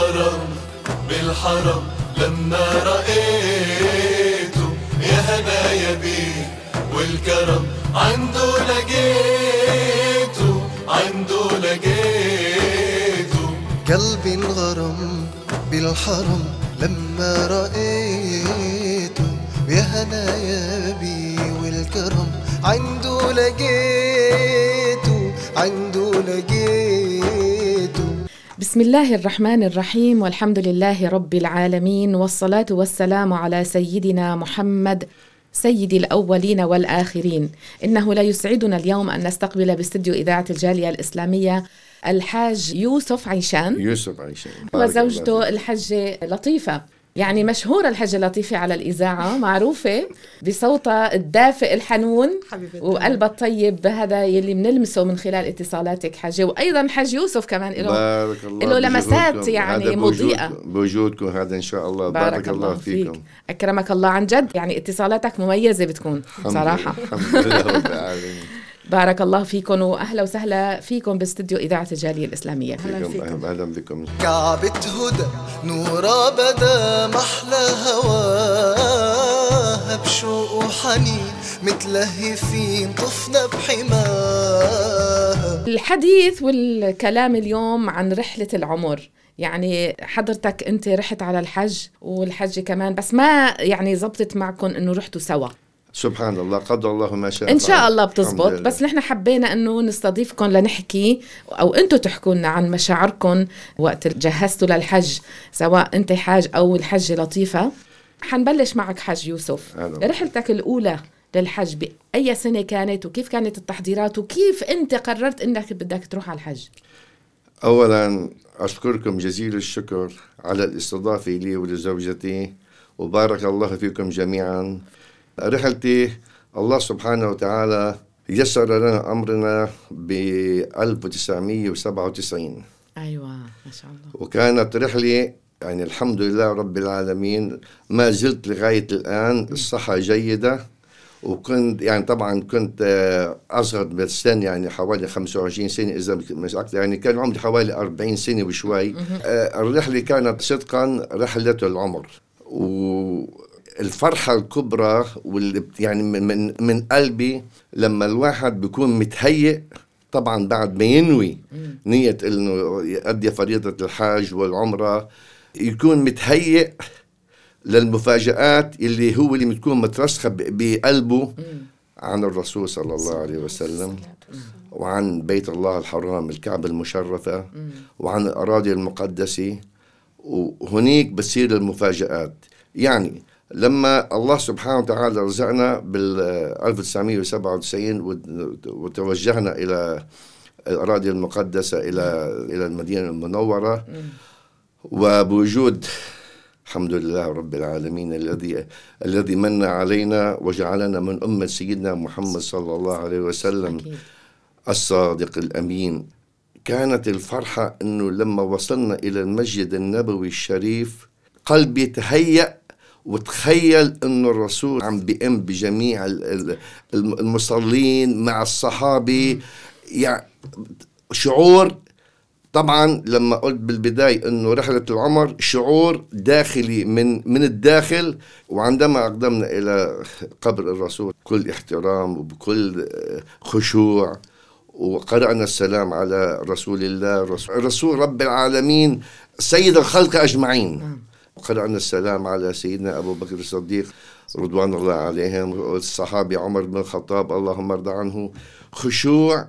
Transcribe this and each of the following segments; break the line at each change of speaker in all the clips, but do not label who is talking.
بالغرام بالحرم لما رأيته يا هدايا بيه والكرم. عنده لقيته عنده لقيته
قلبي انغرم بالحرم لما رأيته يا هنايا بي والكرم. عنده لقيته عنده لقيته
بسم الله الرحمن الرحيم والحمد لله رب العالمين والصلاة والسلام على سيدنا محمد سيد الأولين والآخرين إنه لا يسعدنا اليوم أن نستقبل باستديو إذاعة الجالية الإسلامية الحاج يوسف عيشان
يوسف عيشان
وزوجته. الحجة لطيفة يعني مشهورة الحجة لطيفة على الإذاعة معروفة بصوتها الدافئ الحنون وقلبها الطيب هذا يلي بنلمسه من خلال اتصالاتك حجة وأيضا حج يوسف كمان له
بارك الله
له لمسات. يعني مضيئة.
بوجودكم هذا إن شاء الله.
بارك, الله فيك. أكرمك الله عن جد. يعني اتصالاتك مميزة بتكون صراحة.
الحمد لله رب العالمين.
بارك الله فيكم وأهلا وسهلا فيكم باستديو إذاعة الجالية الإسلامية.
فيكم. أهلا بكم.
كعبة هدى نورا بدا محلى هواها بشوق وحنين متلهفين طفنا بحماها
الحديث والكلام اليوم عن رحلة العمر. يعني حضرتك أنت رحت على الحج والحج كمان بس ما يعني زبطت معكم إنه رحتوا سوا.
سبحان الله قدر الله ما شاء
إن شاء. الله بتزبط. بس نحن حبينا إنه نستضيفكم لنحكي أو أنتم تحكوا لنا عن مشاعركم وقت جهزتوا للحج سواء أنت حاج أو الحجة لطيفة حنبلش معك حاج يوسف. رحلتك الأولى للحج بأي سنة كانت وكيف كانت التحضيرات وكيف أنت قررت إنك بدك تروح على الحج
اولا أشكركم جزيل الشكر على الاستضافة لي ولزوجتي وبارك الله فيكم جميعا رحلتي الله سبحانه وتعالى يسر لنا أمرنا ب 1997
أيوه ما شاء الله.
وكانت رحلة يعني الحمد لله رب العالمين ما زلت لغاية الآن الصحة جيدة. وكنت يعني طبعا كنت آه، أصغر بالسن يعني حوالي 25 سنة إذا مش أكثر يعني كان عمري حوالي 40 سنة وشوي. آه، الرحلة كانت صدقا رحلة العمر. والفرحة الكبرى واللي يعني من, من, من قلبي لما الواحد بيكون متهيئ طبعا بعد ما ينوي نية إنه يؤدي فريضة الحاج والعمرة يكون متهيئ للمفاجآت اللي هو اللي بتكون مترسخة ب- بقلبه عن الرسول صلى الله عليه وسلم وعن بيت الله الحرام الكعبة المشرفة وعن الأراضي المقدسة وهنيك بتصير المفاجآت. يعني لما الله سبحانه وتعالى رزقنا بال 1997 وت- وتوجهنا إلى الأراضي المقدسة إلى إلى المدينة المنورة وبوجود الحمد لله رب العالمين الذي الذي من علينا وجعلنا من أمة سيدنا محمد صلى الله عليه وسلم الصادق الأمين. كانت الفرحة أنه لما وصلنا إلى المسجد النبوي الشريف قلبي تهيأ وتخيل أنه الرسول عم بيئم بجميع ال- ال- الم- المصلين مع الصحابة. يعني شعور طبعا لما قلت بالبداية إنه رحلة العمر شعور داخلي من من الداخل وعندما أقدمنا إلى قبر الرسول بكل احترام وبكل آه، خشوع وقرأنا السلام على رسول الله رسول, رب العالمين سيد الخلق أجمعين. وقرأنا السلام على سيدنا أبو بكر الصديق رضوان الله عليهم والصحابي عمر بن الخطاب اللهم ارضى عنه. خشوع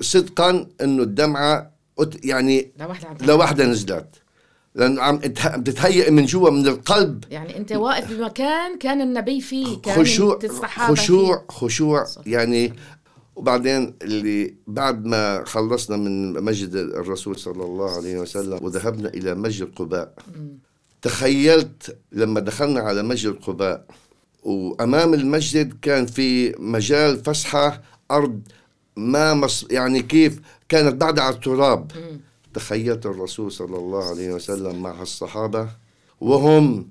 صدقا إنه الدمعة يعني لوحدها نزلت. عم تت- عم تتهيئ من جوا من القلب.
يعني أنت واقف بمكان كان النبي فيه كان
خشوع
الصحابة
خشوع
فيه.
خشوع يعني وبعدين اللي بعد ما خلصنا من مسجد الرسول صلى الله عليه وسلم وذهبنا إلى مسجد قباء تخيلت لما دخلنا على مسجد قباء وأمام المسجد كان في مجال فسحة أرض ما مص يعني كيف كانت بعد على التراب. تخيلت الرسول صلى الله عليه وسلم مع الصحابة وهم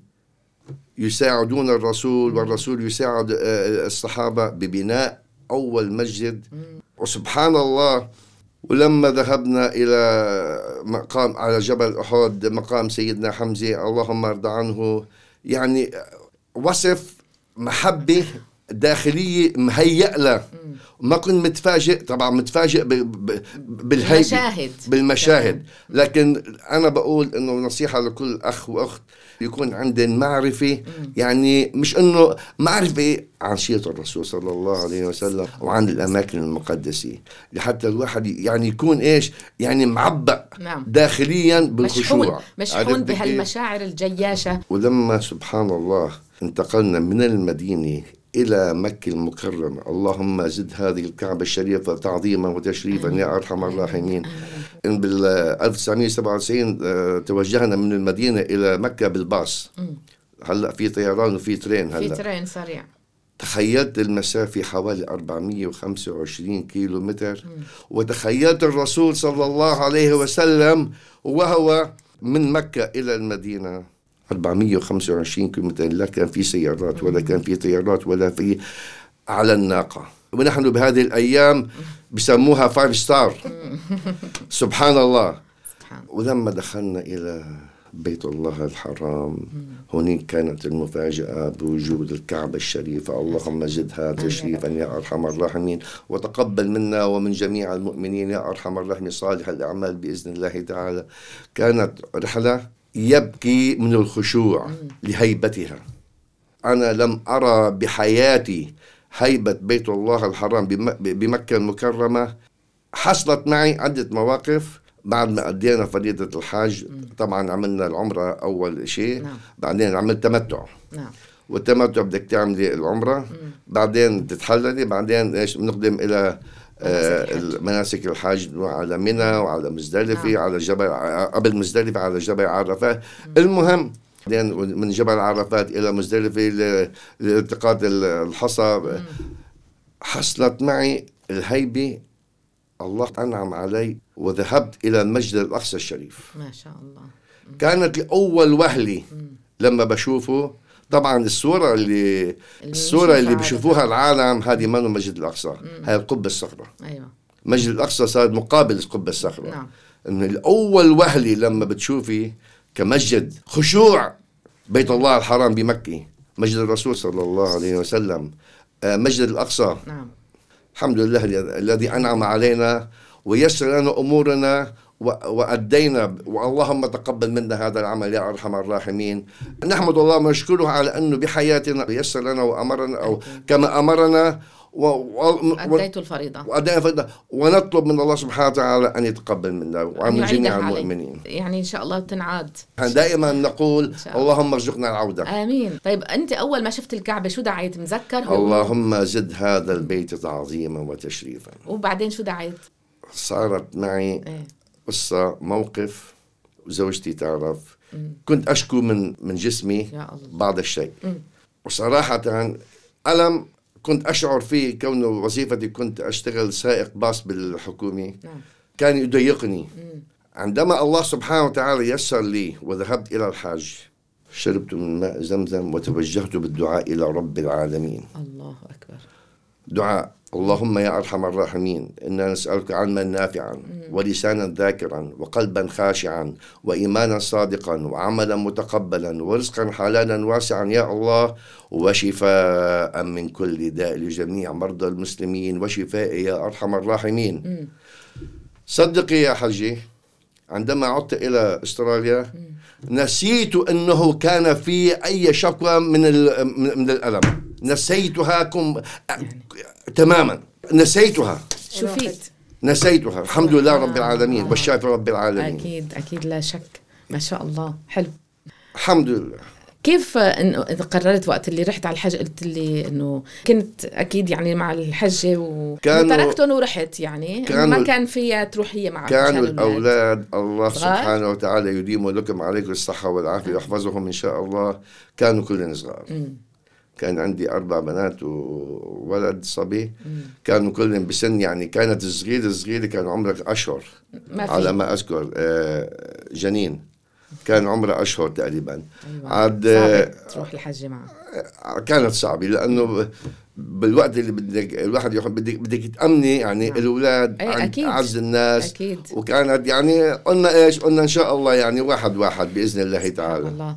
يساعدون الرسول والرسول يساعد آه، الصحابة ببناء أول مسجد. وسبحان الله ولما ذهبنا إلى مقام على جبل أحد مقام سيدنا حمزة اللهم ارضى عنه. يعني وصف محبة داخلية مهيأ له. ما كنت متفاجئ طبعا متفاجئ بالهيبة
بالمشاهد.
بالمشاهد. لكن أنا بقول إنه نصيحة لكل أخ وأخت يكون عندهم معرفة يعني مش إنه معرفة عن سيرة الرسول صلى الله عليه وسلم وعن الأماكن المقدسة. لحتى الواحد يعني يكون إيش؟ يعني معبأ
نعم.
داخليا
مشحون
بالخشوع.
مشحون
كيف؟
بهالمشاعر الجياشة.
ولما سبحان الله انتقلنا من المدينة إلى مكة المكرمة اللهم زد هذه الكعبة الشريفة تعظيما وتشريفا يا أرحم الراحمين. إن بال 1997 آه، توجهنا من المدينة إلى مكة بالباص. هلأ في طيران وفي ترين
في
هلأ.
ترين سريع.
تخيلت المسافة حوالي 425 كيلو متر وتخيلت الرسول صلى الله عليه وسلم وهو من مكة إلى المدينة. 425 كيلو متر لا كان في سيارات ولا كان في طيارات ولا في على الناقة. ونحن بهذه الأيام بسموها five star سبحان. الله ولما دخلنا إلى بيت الله الحرام هناك كانت المفاجأة بوجود الكعبة الشريفة. اللهم زدها تشريفا يا أرحم الراحمين. وتقبل منا ومن جميع المؤمنين يا أرحم الراحمين. صالح الأعمال بإذن الله تعالى. كانت رحلة يبكي من الخشوع لهيبتها. أنا لم أرى بحياتي هيبة بيت الله الحرام بم- بمكة المكرمة. حصلت معي عدة مواقف بعد ما أدينا فريضة الحاج. طبعا عملنا العمرة أول شيء.
نعم.
بعدين عملت تمتع.
نعم.
والتمتع بدك تعملي العمرة. بعدين تتحللي. بعدين إيش؟ بنقدم إلى آه،
الحج.
مناسك الحج على منى وعلى مزدلفة
نعم.
على جبل قبل مزدلفة على جبل عرفات المهم بعدين من جبل عرفات إلى مزدلفة لالتقاط الحصى. حصلت معي الهيبة. الله أنعم علي وذهبت إلى المسجد الأقصى الشريف.
ما شاء الله.
كانت لأول وهلة لما بشوفه. طبعا الصورة اللي الصورة اللي بشوفوها العالم هذه ما المسجد الأقصى. هاي القبة الصخرة.
أيوة.
المسجد الأقصى صار مقابل القبة الصخرة.
نعم.
إنه الأول وهلة لما بتشوفي كمسجد خشوع بيت الله الحرام بمكة مسجد الرسول صلى الله عليه وسلم آه، مسجد الأقصى.
نعم.
الحمد لله الذي- أنعم علينا ويسر لنا أمورنا وأدينا واللهم تقبل منا هذا العمل يا أرحم الراحمين. نحمد الله ونشكره على أنه بحياتنا يسر لنا وأمرنا أو كما أمرنا و... و...
أديت الفريضة.
وأدينا فريضة ونطلب من الله سبحانه وتعالى أن يتقبل منا ومن جميع. المؤمنين.
يعني إن شاء الله تنعاد.
دائما نقول. اللهم ارزقنا العودة.
آمين. طيب أنت أول ما شفت الكعبة شو دعيت؟ مذكر؟ هو
اللهم زد هذا البيت تعظيما وتشريفا.
وبعدين شو دعيت؟
صارت معي
إيه.
قصة موقف زوجتي تعرف. كنت أشكو من من جسمي
يا الله.
بعض الشيء. وصراحة ألم كنت أشعر فيه كونه وظيفتي كنت أشتغل سائق باص بالحكومة.
نعم.
كان يضايقني عندما الله سبحانه وتعالى يسر لي وذهبت إلى الحاج شربت من ماء زمزم وتوجهت بالدعاء إلى رب العالمين.
الله أكبر.
دعاء اللهم يا أرحم الراحمين إنا نسألك علما نافعا ولسانا ذاكرا وقلبا خاشعا وإيمانا صادقا وعملا متقبلا ورزقا حلالا واسعا يا الله وشفاء من كل داء لجميع مرضى المسلمين وشفاء يا أرحم الراحمين. صدقي يا حجي عندما عدت إلى أستراليا نسيت أنه كان في أي شكوى من من الألم. نسيتها كم تماما. نسيتها.
شو فيك
نسيتها. الحمد لله رب العالمين. والشافي رب العالمين.
أكيد أكيد. لا شك. ما شاء الله. حلو.
الحمد لله.
كيف انه إذا قررت وقت اللي رحت على الحج قلت لي إنه كنت أكيد يعني مع الحجه و
كانوا-
تركتهم ورحت يعني.
كانوا-
ما كان فيها تروح هي معك
كانوا.
الأولاد
الله
صغار؟
سبحانه وتعالى يديم لكم عليكم الصحة والعافية ويحفظهم إن شاء الله. كانوا كلهم صغار. كان عندي أربع بنات وولد صبي. كانوا كلهم بسن يعني كانت الصغيرة الصغيرة كان عمرها أشهر.
ما في.
على ما أذكر آه، جنين. كان عمرها أشهر تقريبا
أيوة.
عاد آه،
تروح الحجه معك
كانت صعبة لأنه بالوقت اللي بدك الواحد يروح بدك بدك تأمني يعني
نعم. الأولاد
عند
أكيد.
اعز الناس
أكيد.
وكانت يعني قلنا إيش قلنا إن شاء الله يعني واحد واحد بإذن الله تعالى
الله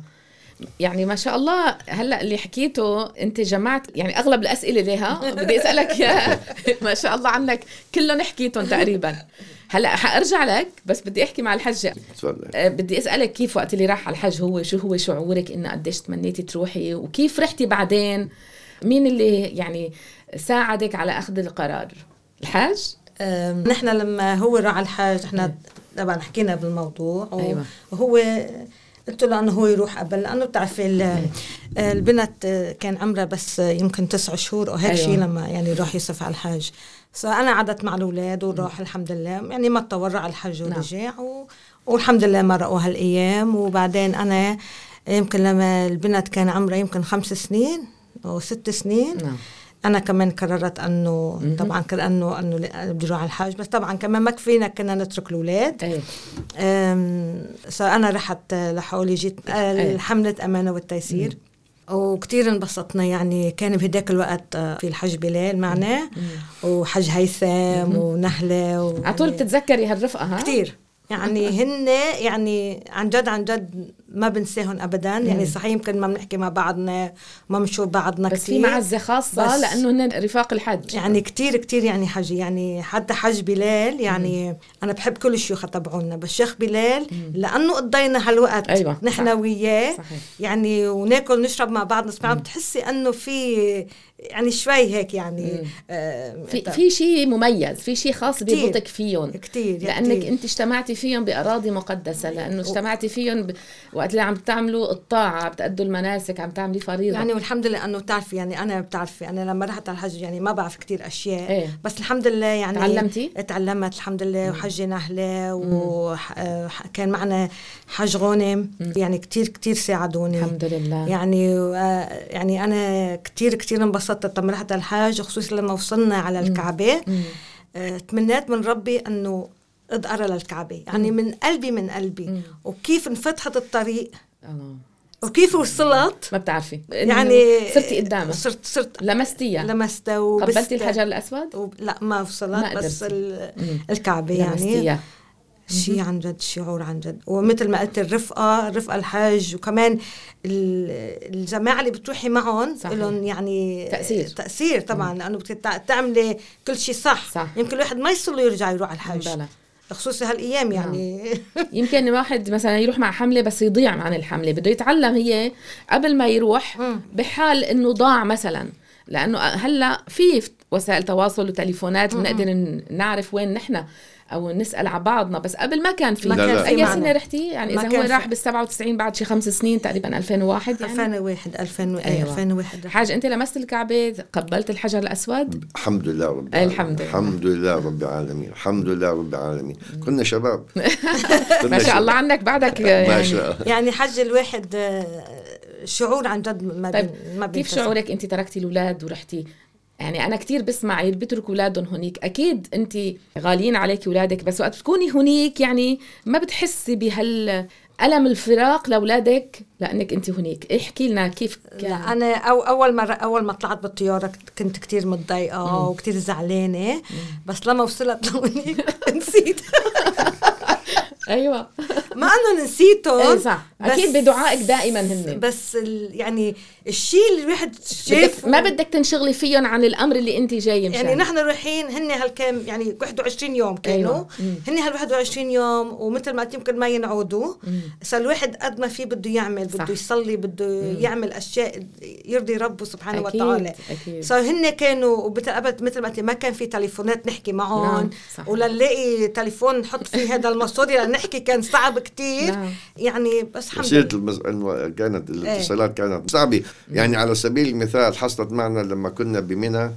يعني ما شاء الله هلأ اللي حكيته أنت جمعت يعني أغلب الأسئلة ليها بدي أسألك يا ما شاء الله عنك كلهم حكيتهم تقريبا هلا حارجع لك بس بدي احكي مع الحجه
تفضل.
أه، بدي اسألك كيف وقت اللي راح على الحج هو؟ شو هو شعورك إنه قديش تمنيتي تروحي؟ وكيف رحتي بعدين؟ مين اللي يعني ساعدك على أخذ القرار؟ الحاج؟
نحن لما هو راح على الحاج إحنا طبعا حكينا بالموضوع
أيوة.
وهو قلت له إنه هو يروح قبل لأنه بتعرفي ال- البنت كان عمرها بس يمكن تسع شهور أو هيك
أيوة.
شيء لما يعني راح يوسف على الحج فانا عدت مع الأولاد وراح الحمد لله يعني ما تطور على الحج
نعم.
ورجع و... والحمد لله مرقوا هالايام وبعدين أنا يمكن لما البنت كان عمرها يمكن خمس سنين أو ست سنين
نعم.
أنا كمان قررت أنه طبعا كانه انه بدي أروح على الحج بس طبعا كمان ما كفينا كنا نترك
الأولاد.
أم، فانا رحت لحولي جيت
أيه.
حمله أمانة والتيسير. وكتير انبسطنا. يعني كان بهداك الوقت آه، في الحج بلال معنا. وحج هيثم ونهله و...
على طول بتتذكري هالرفقة ها؟
كتير. يعني هن يعني عن جد عن جد ما بنساهم ابدا. يعني صحيح يمكن ما بنحكي مع بعضنا ما بنشوف بعضنا
بس في
كتير.
معزة خاصة
بس-
لأنه هن رفاق الحج.
يعني كتير كتير يعني حجي يعني حتى حج بلال يعني أنا بحب كل الشيوخ تبعونا بس شيخ بلال لأنه قضينا هالوقت.
أيوة،
نحن. وياه.
صحيح.
يعني وناكل نشرب مع بعض نسمع بتحسي إنه في يعني شوي هيك يعني آه
في في شيء مميز في شيء خاص. بيربطك فيهم.
كتير
لأنك
كتير.
أنت اجتمعتي فيهم بأراضي مقدسة لأنه اجتمعتي فيهم ب... وقت اللي عم تعملوا الطاعة بتأدوا المناسك عم تعملي فريضة.
يعني والحمد لله إنه بتعرفي يعني أنا بتعرفي أنا لما رحت على الحج يعني ما بعرف كتير أشياء.
إيه.
بس الحمد لله يعني
تعلمتي؟
تعلمت الحمد لله وحج نهله وكان معنا حج غونم يعني كتير كتير ساعدوني.
الحمد لله.
يعني آه، يعني أنا كتير كتير انبسطت لما رحت على الحج خصوصا لما وصلنا على الكعبة. آه، تمنيت من ربي إنه ادقر للكعبة. يعني من قلبي من قلبي. وكيف انفتحت الطريق. وكيف وصلت.
ما بتعرفي.
يعني
صرتي قدامها
صرت صرت
لمستيها.
لمستها
قبلتي الحجر الأسود؟
و... لا ما وصلت
ما
بس. ال...
مم.
الكعبة يعني.
لمستيها.
شيء عن جد شعور عن جد. ومثل ما قلت الرفقة رفقة الحج. وكمان ال- الجماعة اللي بتروحي معهم. لهم يعني
تأثير.
تأثير طبعا لأنه بدك تع- تعملي كل شيء صح.
صح.
يمكن الواحد ما يصل له يرجع يروح على الحج.
بلا.
خصوصا هالايام يعني.
يمكن واحد مثلا يروح مع حملة بس يضيع عن الحملة بده يتعلم هي قبل ما يروح. بحال إنه ضاع مثلا. لأنه هلأ في وسائل تواصل وتليفونات بنقدر نعرف وين نحن. أو نسأل على بعضنا بس قبل ما كان في
ما
كان في
اي
معنا.
سنه رحتي يعني
ما إذا
هو
في.
راح بال 97 بعد شي خمس سنين تقريبا 2001 يعني
2001 2000
أيوة.
أيوة. 2001 رحت.
حاج أنت لمست الكعبة قبلت الحجر الأسود
الحمد لله رب العالمين
الحمد لله.
الحمد لله رب العالمين الحمد لله رب العالمين كنا شباب كنا
ما شاء
شباب.
الله عنك بعدك
ما
يعني
شاء الله
يعني حج الواحد آه، شعور عن جد ما
طيب
ما
كيف. شعورك أنت تركتي الأولاد ورحتي يعني أنا كتير بسمع اللي بيتركوا أولادهم هنيك أكيد أنت غاليين عليك أولادك بس وقت بتكوني هنيك يعني ما بتحسي بهال الم الفراق لأولادك لأنك أنت هنيك احكي لنا كيف كان.
لا أنا أو أول مره أول ما طلعت بالطيارة كنت كتير متضايقة وكتير زعلانة بس لما وصلت لهونيك نسيت.
أيوه.
ما انه نسيتهم
إيه صح. أكيد بدعائك دائما هن
بس ال- يعني الشيء اللي الواحد
بدك
شايفه
ما بدك تنشغلي فيهم عن الأمر اللي انت جاي
يعني
مشان
نحن رايحين هن هالكام يعني 21 يوم كانوا.
أيوة.
هن هال 21 يوم ومثل ما قلت يمكن ما ينعودوا. صار الواحد قد ما في بده يعمل
صح.
بده يصلي بده يعمل أشياء يرضي ربه سبحانه
أكيد،
وتعالى.
أكيد.
صار هن كانوا قبل مثل ما قلت ما كان في تليفونات نحكي معهم.
نعم، صح.
ولا نلاقي تليفون نحط فيه هذا المصوري لنحكي كان صعب كتير.
نعم.
يعني بس الحمد لله.
المز... الم- كانت الاتصالات كانت صعبة. يعني على سبيل المثال حصلت معنا لما كنا بمنى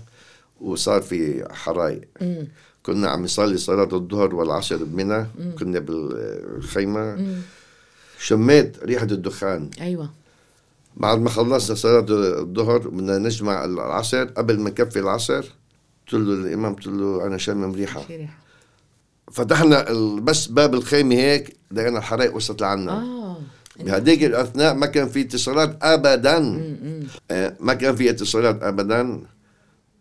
وصار في حرايق كنا عم نصلي صلاة الظهر والعصر بمنى. كنا بالخيمة. شميت ريحة الدخان.
أيوه.
بعد ما خلصنا صلاة الظهر بدنا نجمع العصر. قبل ما نكفي العصر قلت له الإمام قلت له أنا شامم ريحة.
في ريحة.
فتحنا بس باب الخيمة هيك لقينا الحرائق وصلت لعنا.
آه.
بهديك الأثناء ما كان في اتصالات ابدا. آه، ما كان في اتصالات ابدا.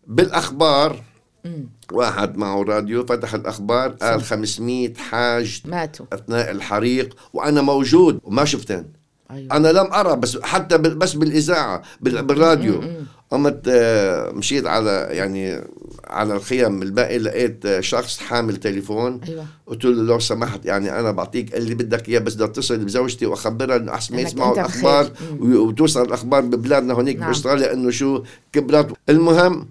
بالأخبار واحد معه راديو فتح الأخبار قال 500 حاج
ماتوا.
أثناء الحريق وأنا موجود وما شفتن
أيوة.
أنا لم أرى بس حتى بس بالإذاعة بال- بالراديو. قمت آه، مشيت على يعني على الخيم الباقي لقيت شخص حامل تليفون.
أيوة.
قلت له لو سمحت يعني أنا بعطيك اللي بدك إياه بس بدي اتصل بزوجتي وأخبرها إنه أحسن ما يسمعوا الأخبار وتوصل الأخبار ببلادنا هونيك
نعم.
بأستراليا إنه شو كبرت. المهم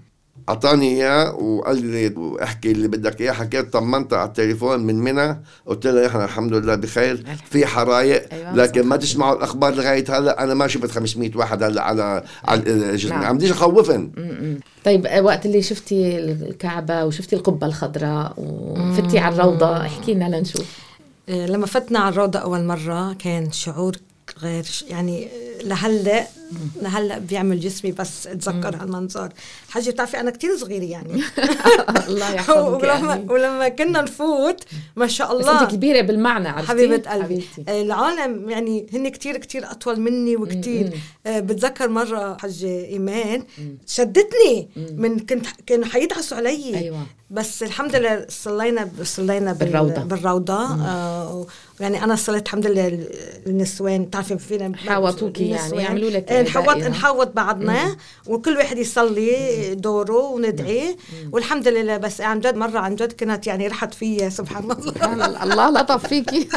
أعطاني إياه وقال لي أحكي اللي بدك إياه. حكيت طمنت على التليفون من منى؟ قلت له إحنا الحمد لله بخير. في حرايق.
أيوة،
لكن ما. تسمعوا الأخبار لغاية هلأ. أنا ما شفت 500 واحد هلأ على على الجسم.
نعم.
عم بديش
أخوفن. طيب آه، وقت اللي شفتي الكعبة وشفتي القبة الخضراء وفتي على الروضة احكي لنا لنشوف.
آه، لما فتنا على الروضة أول مرة كان شعور غير يعني آه، لهلا لهلا بيعمل جسمي بس أتذكر هالمنظر. حاجة بتعرفي أنا كتير صغيرة يعني.
الله يحفظك
ولما,
أمي.
ولما كنا نفوت ما شاء
بس
الله.
أنت كبيرة بالمعنى عرفتي؟
حبيبة قلبي.
حبيبتي.
آه، العالم يعني هن كتير كتير أطول مني وكتير. آه، بتذكر مرة حجة إيمان شدتني. من كنت كانوا حيدعسوا علي.
أيوة.
بس الحمد لله صلينا صلينا بال-
بالروضة.
بالروضة. آه، يعني أنا صليت الحمد لله النسوان. بتعرفي فينا
حاوطوكي يعني،. يعملوا لك
نحوط
دائرة.
نحوط بعضنا وكل واحد يصلي دوره وندعي. والحمد لله بس عن جد مرة عن جد كانت يعني رحت فيا سبحان الله.
الله. لطف فيكي.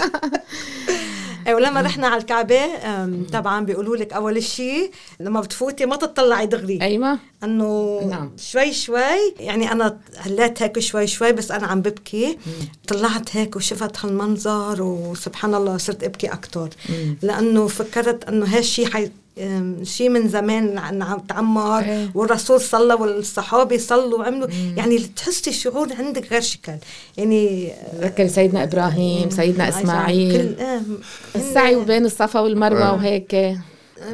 أي ولما رحنا على الكعبة أم، طبعا بيقولوا لك أول شيء لما بتفوتي ما تطلعي دغري.
أيوه
إنه
نعم.
شوي شوي يعني أنا هلأت هيك شوي شوي بس أنا عم ببكي. طلعت هيك وشفت هالمنظر وسبحان الله صرت أبكي أكثر لأنه فكرت إنه هالشيء حي شيء من زمان تعمر
إيه.
والرسول صلى والصحابة صلوا وعملوا. يعني تحسي شعور عندك غير شكل. يعني
تذكري سيدنا إبراهيم سيدنا إسماعيل
كل- آه،
السعي بين الصفا والمروة
آه.
وهيك.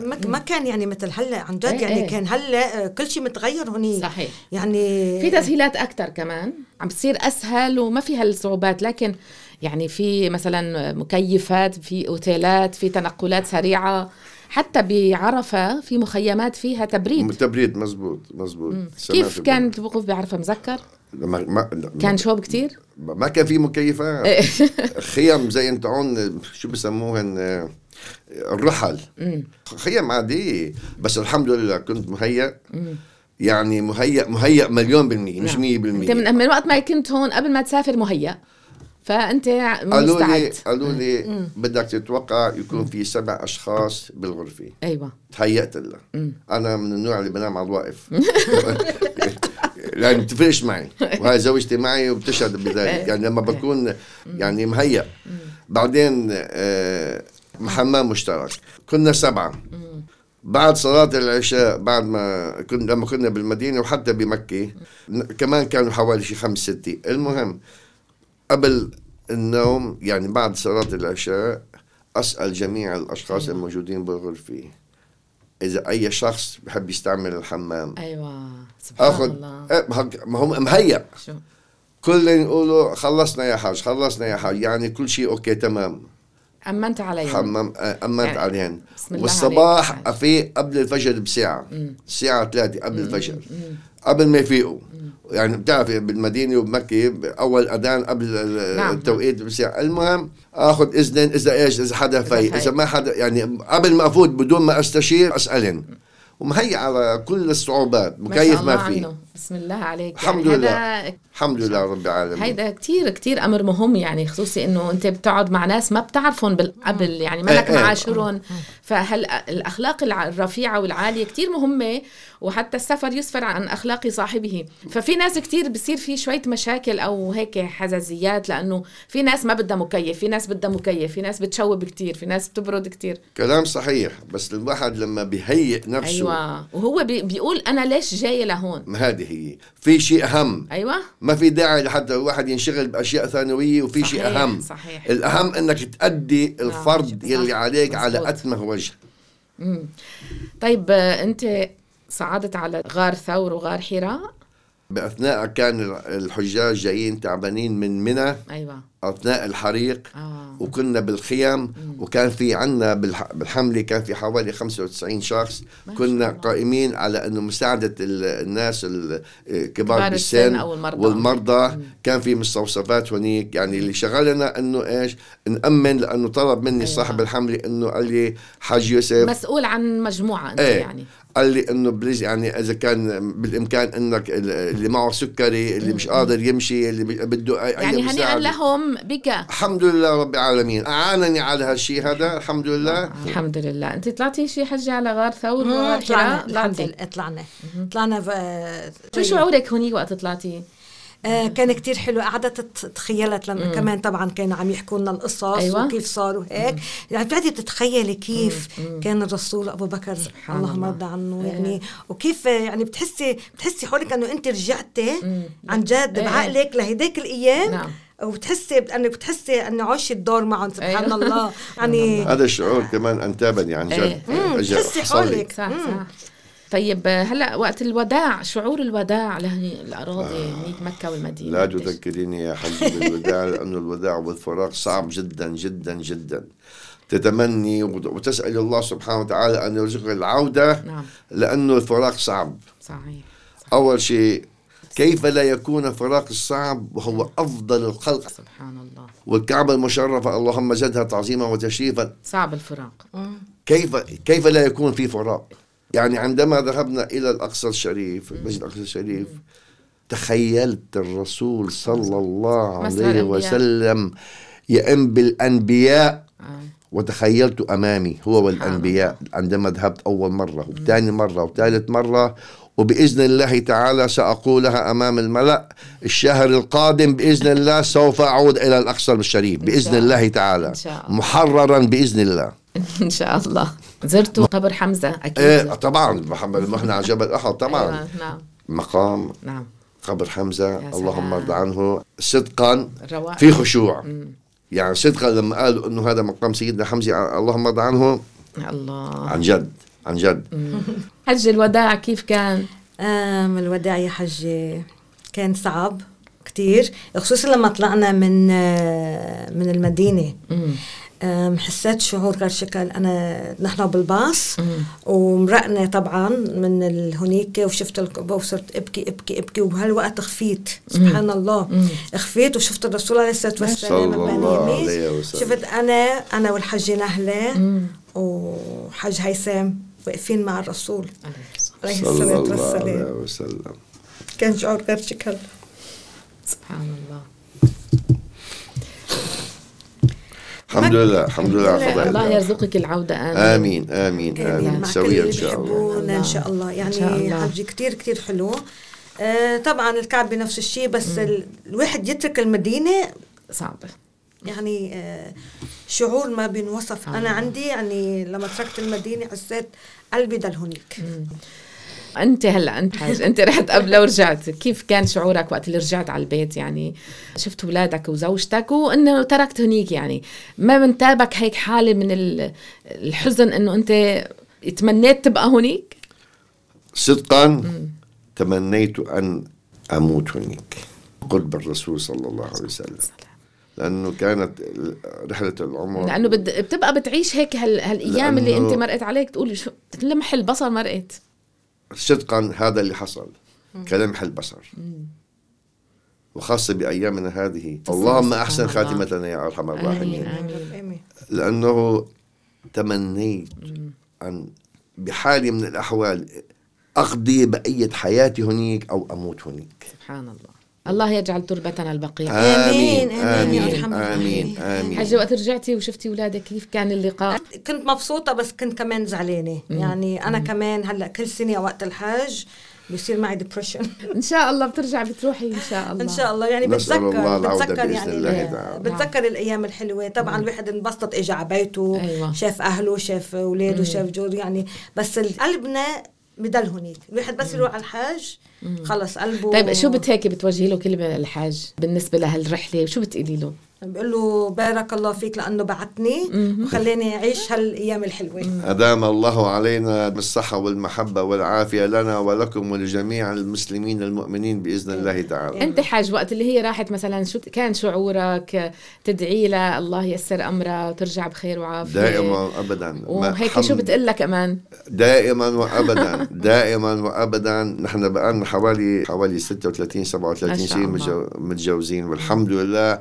ما ما كان يعني مثل هلا عن جد.
إيه
يعني
إيه.
كان هلا آه، كل شيء متغير هوني
صحيح.
يعني
في تسهيلات أكثر كمان. عم بتصير أسهل وما في هالصعوبات. لكن يعني في مثلا مكيفات في أوتيلات في تنقلات سريعة. حتى بعرفة في مخيمات فيها تبريد.
تبريد مزبوط مزبوط.
كيف كان الوقوف بعرفة؟ مذكر؟
لما ما
كان شوب كتير؟
ما كان في مكيفات خيم زي انت عون شو بسموهن؟ الرحل. خيم عادية بس الحمد لله كنت مهيأ. يعني مهيأ مهيأ مليون بالمية مش مية
انت
بالمية
من, من وقت ما كنت هون قبل ما تسافر مهيأ. فأنت
قالوا لي
مستعد.
قالوا لي بدك تتوقع يكون في سبع أشخاص بالغرفة.
أيوه.
تهيأت لها. أنا من النوع اللي بنام على الواقف. لأن بتفرقش معي. وهي زوجتي معي وبتشهد بذلك. يعني لما بكون يعني مهيأ. بعدين آه، حمام مشترك. كنا سبعة. بعد صلاة العشاء بعد ما كنا لما كنا بالمدينة وحتى بمكة كمان كانوا حوالي شي خمس ستة المهم قبل النوم يعني بعد صلاة العشاء أسأل جميع الأشخاص الموجودين بالغرفة إذا أي شخص بحب يستعمل الحمام.
أيوه سبحان
اخذ
الله.
إيه، ما هم مهيأ.
شو؟
كل يقولوا خلصنا يا حاج خلصنا يا حاج يعني كل شيء أوكي تمام.
أمنت عليهم.
حمام آه، أمنت
يعني الله
والصباح. افيق قبل الفجر بساعة. الساعة 3 قبل الفجر. قبل ما يفيقوا. يعني بتعرفي بالمدينة وبمكة أول أذان قبل ال-
نعم.
التوقيت بساعه المهم آخذ اذن إذا إيش إذا حدا في. إذا ما حدا يعني قبل ما أفوت بدون ما أستشير أسألن. ومهيئ على كل الصعوبات
ما
مكيف ما في.
عنه. بسم الله عليك.
الحمد
يعني
لله. الحمد لله رب العالمين.
هيدا كتير كتير أمر مهم يعني خصوصي إنه أنت بتقعد مع ناس ما بتعرفهم بالقبل يعني ما لك
إيه، إيه.
معاشرهم فهالاخلاق الرفيعة والعالية كتير مهمة؟ وحتى السفر يسفر عن أخلاق صاحبه. ففي ناس كتير بصير في شوية مشاكل أو هيك حزازيات لأنه في ناس ما بدها مكيف في ناس بدها مكيف في ناس بتشوب كتير في ناس بتبرد كتير.
كلام صحيح بس الواحد لما بيهيئ نفسه
أيوه. وهو بي بيقول أنا ليش جاي لهون؟
ما هذه هي. في شيء أهم.
أيوه.
ما في داعي لحتى الواحد ينشغل بأشياء ثانوية وفي شيء أهم.
صحيح.
الأهم إنك تأدي الفرض
صح،
يلي عليك على
مزبوط.
أتمه وجه.
طيب آه، أنت صعدت على غار ثور وغار حراء.
بأثناء كان الحجاج جايين تعبانين من منى.
أيوه.
أثناء الحريق.
آه.
وكنا بالخيم وكان في عنا بالح- بالحملة كان في حوالي 95 شخص. كنا
الله.
قائمين على إنه مساعدة ال- الناس ال- كبار
كبار السن
بالسن
أو المرضى.
والمرضى. كان في مستوصفات هنيك يعني اللي شغلنا إنه إيش؟ نأمن لأنه طلب مني
أيوة.
صاحب الحملة إنه قال لي حاج يوسف
مسؤول عن مجموعة أنت
إيه.
يعني.
قال لي إنه please يعني إذا كان بالإمكان إنك ال- اللي معه سكري اللي مش قادر يمشي اللي بده أي
يعني هنيئا. لهم بك
الحمد لله رب العالمين. أعانني على هالشيء هذا الحمد لله.
الحمد لله. أنت طلعتي شي حجة على غار ثور وغار
طلعنا.
حراء
طلعنا. طلعنا
شو شعورك هونيك وقت طلعتي؟
آه كان كتير حلو قعدت تخيلت لما كمان طبعا كانوا عم يحكوا لنا القصص
أيوة.
وكيف صار وهيك يعني بتقعدي تتخيلي كيف كان الرسول أبو بكر
سبحان
اللهم
الله.
رضى عنه
إيه.
يعني وكيف يعني بتحسي بتحسي حولك إنه أنت رجعتي عن جد
إيه.
بعقلك لهديك الأيام
نعم.
وبتحسي انك بتحسي إنه عشت الدور معهم سبحان
أيوة.
الله يعني
هذا الشعور كمان انتابني عن
إيه.
جد
مم،
أجا
تحسي
حصل لي.
حولك.
صح
مم.
صح طيب هلا وقت الوداع شعور الوداع لهني الأراضي هنيك مكة والمدينة.
لا؟ تذكريني يا حج بالوداع لأنه الوداع والفراق صعب جدا جدا جدا. تتمني وت- وتسأل الله سبحانه وتعالى أن يرزقك العودة
نعم.
لأنه الفراق صعب.
صحيح
أول شيء كيف لا يكون الفراق الصعب وهو أفضل الخلق؟
سبحان الله.
والكعبة المشرفة اللهم زدها تعظيما وتشريفا.
صعب الفراق
كيف كيف لا يكون في فراق؟ يعني عندما ذهبنا إلى الأقصى الشريف المسجد الأقصى الشريف تخيلت الرسول صلى الله عليه. وسلم يئم بالأنبياء
آه.
وتخيلت أمامي هو والأنبياء عندما ذهبت أول مرة وثاني مرة وثالث مرة وبإذن الله تعالى سأقولها أمام الملأ الشهر القادم بإذن الله سوف أعود إلى الأقصى الشريف بإذن
شاء الله.
تعالى
إن.
محررا بإذن الله
إن شاء الله زرتوا قبر حمزة أكيد.
إيه طبعا محمد محنا على جبل أحد طبعا.
أيوة. نعم.
مقام
نعم.
قبر
حمزة
اللهم. ارضى عنه. صدقا في خشوع. يعني صدقا لما قالوا إنه هذا مقام سيدنا حمزة اللهم ارضى عنه
الله.
عن جد عن جد.
حج الوداع كيف كان؟
آم الوداع يا حجي كان صعب. كتير خصوصا لما طلعنا من من المدينة. آم، حسيت شعور غير شكل. أنا نحن بالباص ومرقنا طبعا من هنيك وشفت القبة وصرت أبكي أبكي أبكي. وبهالوقت خفيت. سبحان الله. خفيت وشفت الرسول عليه الصلاة والسلام
صلى الله
بنيمي.
عليه وسلم.
شفت أنا أنا والحجة نهلة. وحج هيثم واقفين مع الرسول. عليه
صلى
الصلاة
الله عليه
والسلام.
وسلم.
كان شعور غير شكل.
سبحان الله.
الحمد لله الحمد لله على فضل
الله
الله.
يرزقك العودة آمين.
آمين آمين
آمين.
آمين.
مع كل
سويا إن
اللي
شاء الله.
بيحبونا إن شاء الله. يعني
إن شاء الله.
حجي كتير كتير حلو آه طبعا الكعبة نفس الشيء بس ال... الواحد يترك المدينة
صعبة.
يعني آه شعور ما بينوصف أنا عندي يعني لما تركت المدينة حسيت قلبي ضل هنيك
أنت هلأ أنت حاج أنت رحت قبل ورجعت كيف كان شعورك وقت اللي رجعت على البيت؟ يعني شفت اولادك وزوجتك وإنه تركت هنيك يعني. ما منتابك هيك حالة من ال- الحزن إنه أنت تمنيت تبقى هنيك؟
صدقا تمنيت أن أموت هناك قرب الرسول صلى الله عليه وسلم. لأنه كانت رحلة العمر.
لأنه. بتبقى بتعيش هيك هال... هالأيام اللي أنت مرقت عليك تقولي شو لمح البصر مرقت.
صدقا هذا اللي حصل. كلمح البصر وخاصة بأيامنا هذه. اللهم أحسن. خاتمتنا يا أرحم الراحمين. لأنه تمنيت أن بحال من الأحوال أقضي بقية حياتي هنيك أو أموت هنيك.
سبحان الله. الله يجعل تربتنا البقيع
آمين،
آمين.
آمين،
آمين.
أرحم
آمين.
حاجة وقت رجعتي وشفتي اولادك كيف كان اللقاء؟
كنت مبسوطة بس كنت كمان زعلانة. يعني أنا كمان هلأ كل سنة وقت الحج بيصير معي ديبرشن
إن شاء الله بترجع بتروحي إن شاء الله.
إن شاء الله. يعني بتذكر
الله
بتذكر يعني
الله
ال-
تعالى.
بتذكر الأيام الحلوة. طبعا الواحد انبسط اجى على بيته
أيوة.
شاف أهله شاف أولاده شاف جوز يعني بس قلبنا بضل هنيك. الواحد بس يروح على الحج خلص قلبه.
طيب شو بت هيك بتوجهي له كلمة للحاج بالنسبة لهالرحلة؟ شو بتقولي له؟
بقول له بارك الله فيك لأنه بعتني وخلاني أعيش هالأيام الحلوة.
أدام الله علينا بالصحة والمحبة والعافية لنا ولكم ولجميع المسلمين المؤمنين بإذن الله تعالى.
أنت حاج وقت اللي هي راحت مثلا شو كان شعورك تدعي لها الله ييسر امرها وترجع بخير وعافية؟
دائما أبدا ما-
وهيك شو بتقول لك كمان
دائما وابدا. دائما وابدا. نحن بقالنا حوالي حوالي 36 37
ما شاء
سنه متجوزين. والحمد لله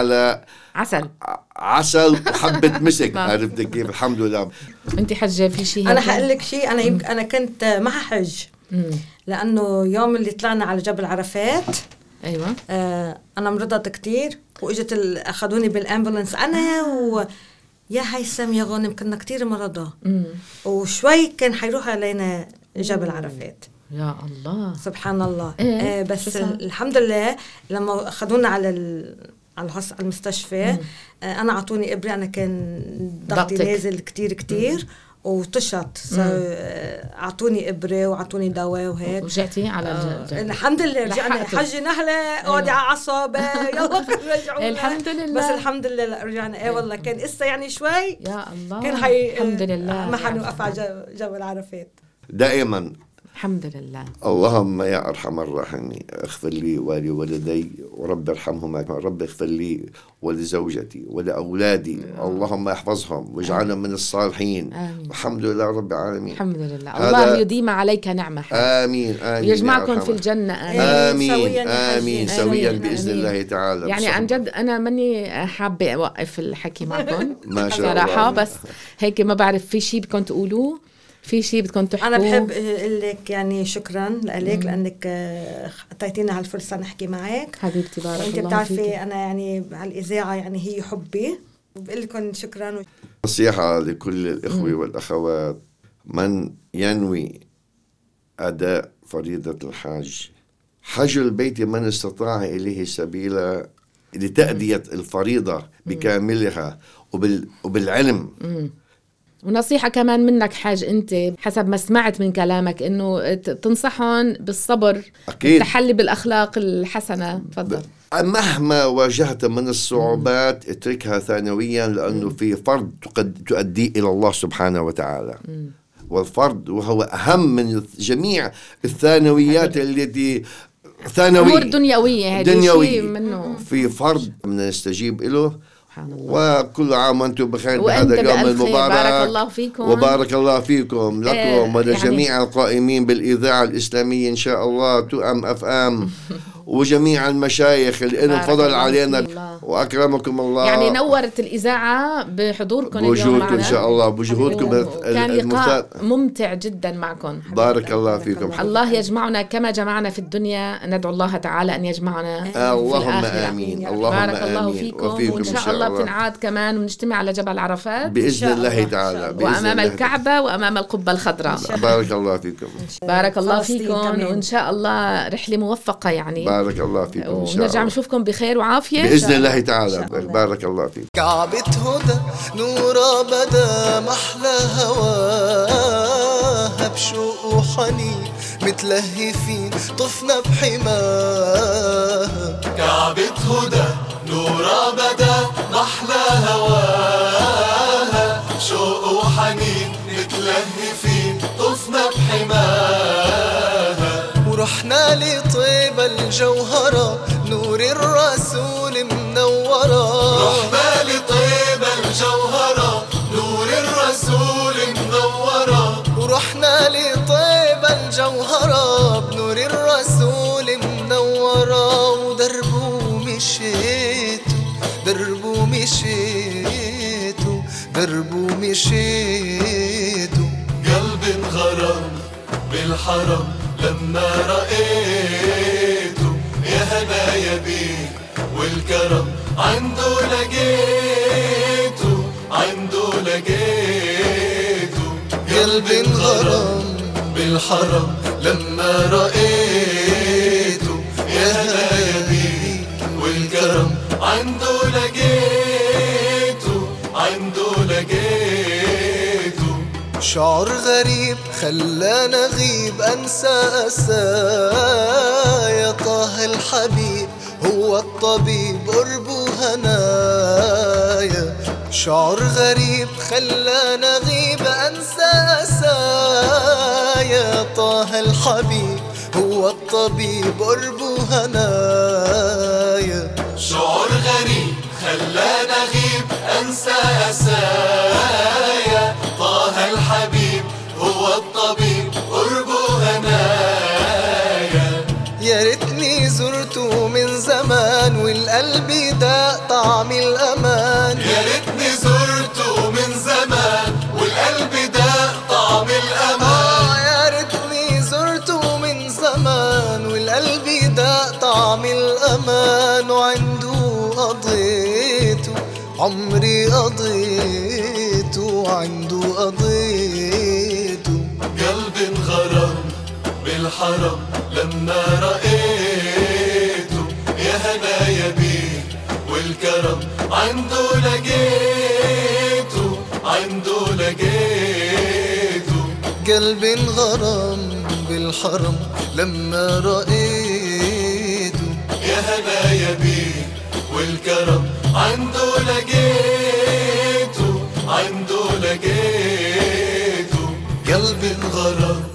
على
عسل.
عسل وحبة مسك.
نعم.
عرفت كيف؟ الحمد لله.
أنت حجة في شيء أنا؟
حقول لك شيء أنا يمكن أنا كنت ما حج. لأنه يوم اللي طلعنا على جبل عرفات
أيوه.
آه أنا مرضت كتير وإجت ال- أخذوني بالأمبولانس أنا و يا هيثم يا غانم كنا كتير مرضى. وشوي كان حيروح علينا جبل عرفات.
يا الله.
سبحان الله.
إيه،
آه بس؟ الحمد لله لما أخذونا على ال... على المستشفى. آه أنا أعطوني إبرة أنا كان ضغطي. نازل كتير كتير وطشت. آه، أعطوني إبرة وأعطوني دواء وهيك.
رجعتي على
آه، الحمد لله رجعنا. حجي نهله اقعدي على عصب يلا رجعونا.
الحمد لله.
بس الحمد لله لا رجعنا. إيه والله كان اسا يعني شوي.
يا الله.
كان حي
الحمد لله.
ما حنوقف على جبل عرفات
دائما
الحمد لله
اللهم يا أرحم الراحمين اغفر لي ولوالدي ورب ارحمهما رب اغفر لي ولزوجتي ولأولادي اللهم احفظهم واجعلهم من الصالحين
آمين.
الحمد لله رب العالمين
الحمد لله
هذا-
الله يديم عليك نعمة.
آمين آمين يا
يجمعكم
أرحم
في الجنة آمين
آه.
آمين
سوياً يا
آمين
حجي.
سويا
آمين.
بإذن
آمين.
الله تعالى
يعني. عن جد أنا ماني حابة أوقف الحكي معكم
ما شاء
صراحة
الله.
بس هيك ما بعرف في شيء بدكم تقولوه في شيء بدكم تحكوا
أنا بحب أقول لك يعني شكرا لك لأنك آه، أعطيتينا هالفرصة نحكي معك.
حبيبتي بارك
وأنت
الله
بتعرفي
فيك
أنا يعني هالإذاعة يعني هي حبي. وبقول لكم شكرا
نصيحة لكل الإخوة والأخوات. من ينوي أداء فريضة الحاج؟ حج البيت من استطاع إليه سبيلا لتأدية الفريضة بكاملها وبال وبالعلم.
ونصيحة كمان منك حاج أنت حسب ما سمعت من كلامك إنه ت- تنصحهم بالصبر
أكيد.
التحلي بالأخلاق الحسنة. تفضل.
مهما واجهت من الصعوبات اتركها ثانويا لأنه في فرض تؤدي إلى الله سبحانه وتعالى. والفرض وهو أهم من جميع الثانويات التي ثانوية
أمور دنيوية هذه
دنيوية.
شيء منه.
في فرض بدنا نستجيب له
سبحان الله
وكل عام وأنتم بخير بهذا اليوم. المبارك
بارك الله فيكم.
وبارك الله فيكم لكم
إيه،
ولجميع القائمين بالإذاعة الإسلامية إن شاء الله تؤم أف أم وجميع المشايخ اللي لهم فضل
الله
علينا.
الله.
وأكرمكم الله.
يعني نورت الإذاعة بحضوركم اليوم
بوجودكم إن شاء الله. بوجودكم
كان لقاء ممتع جدا معكم.
بارك الله فيكم.
الله يجمعنا كما جمعنا في الدنيا. ندعو الله تعالى أن يجمعنا في
اللهم. آمين. اللهم
بارك الله
آمين.
فيكم.
وفيكم
وإن شاء الله بتنعاد كمان ونجتمع على جبل عرفات.
بإذن
شاء
الله
الله.
تعالى. بإذن
وأمام
الله
الكعبة وأمام القبة الخضراء.
بارك الله فيكم.
بارك الله فيكم. وإن شاء الله رحلة موفقة يعني.
بارك الله فيكم إن شاء
ونرجع
الله.
نشوفكم بخير وعافية.
بإذن الله تعالى. بارك الله فيكم
كعبة هدى نورا بدا محلى هواها بشوق وحنين متلهفين طفنا بحماها
كعبة هدى نورا بدا محلى هواها شوق وحنين متلهفين طفنا بحماها
ورحنا لطيبة الجوهرة نور الرسول منورة.
رحنا لطيبة الجوهرة نور الرسول منورة.
ورحنا لطيبة الجوهرة بنور الرسول منورة. ودربه مشيتو دربه مشيتو دربه مشيتو
قلبي انغرم بالحرم. لما رأيته يا هدايا بيك والكرم عنده لقيته عنده لقيته.
قلبي انغرم
بالحرم لما رأيته يا هدايا بيك والكرم عنده
شعور غريب خلانا غيب أنسى أسايا. طه الحبيب هو الطبيب قربه هنايا شعور غريب خلاني اغيب أنسى أسايا. طه الحبيب هو الطبيب قربه هنايا
شعور غريب خلاني اغيب
أنسى أسايا. زرته من زمان والقلب داق طعم الأمان.
يا ريتني زرته من زمان والقلب ده طعم الأمان.
آه يا ريتني زرته من زمان والقلب داق طعم الأمان. وعنده قضيته عمري قضيته عنده قضيته
قلبي انغرم بالحرم لما رأيته يا هنايا بيه والكرم عنده لقيته عنده لقيته.
قلبي انغرم بالحرم لما رأيته.
يا هنايا بيه والكرم عنده لقيته عنده لقيته.
قلبي
انغرم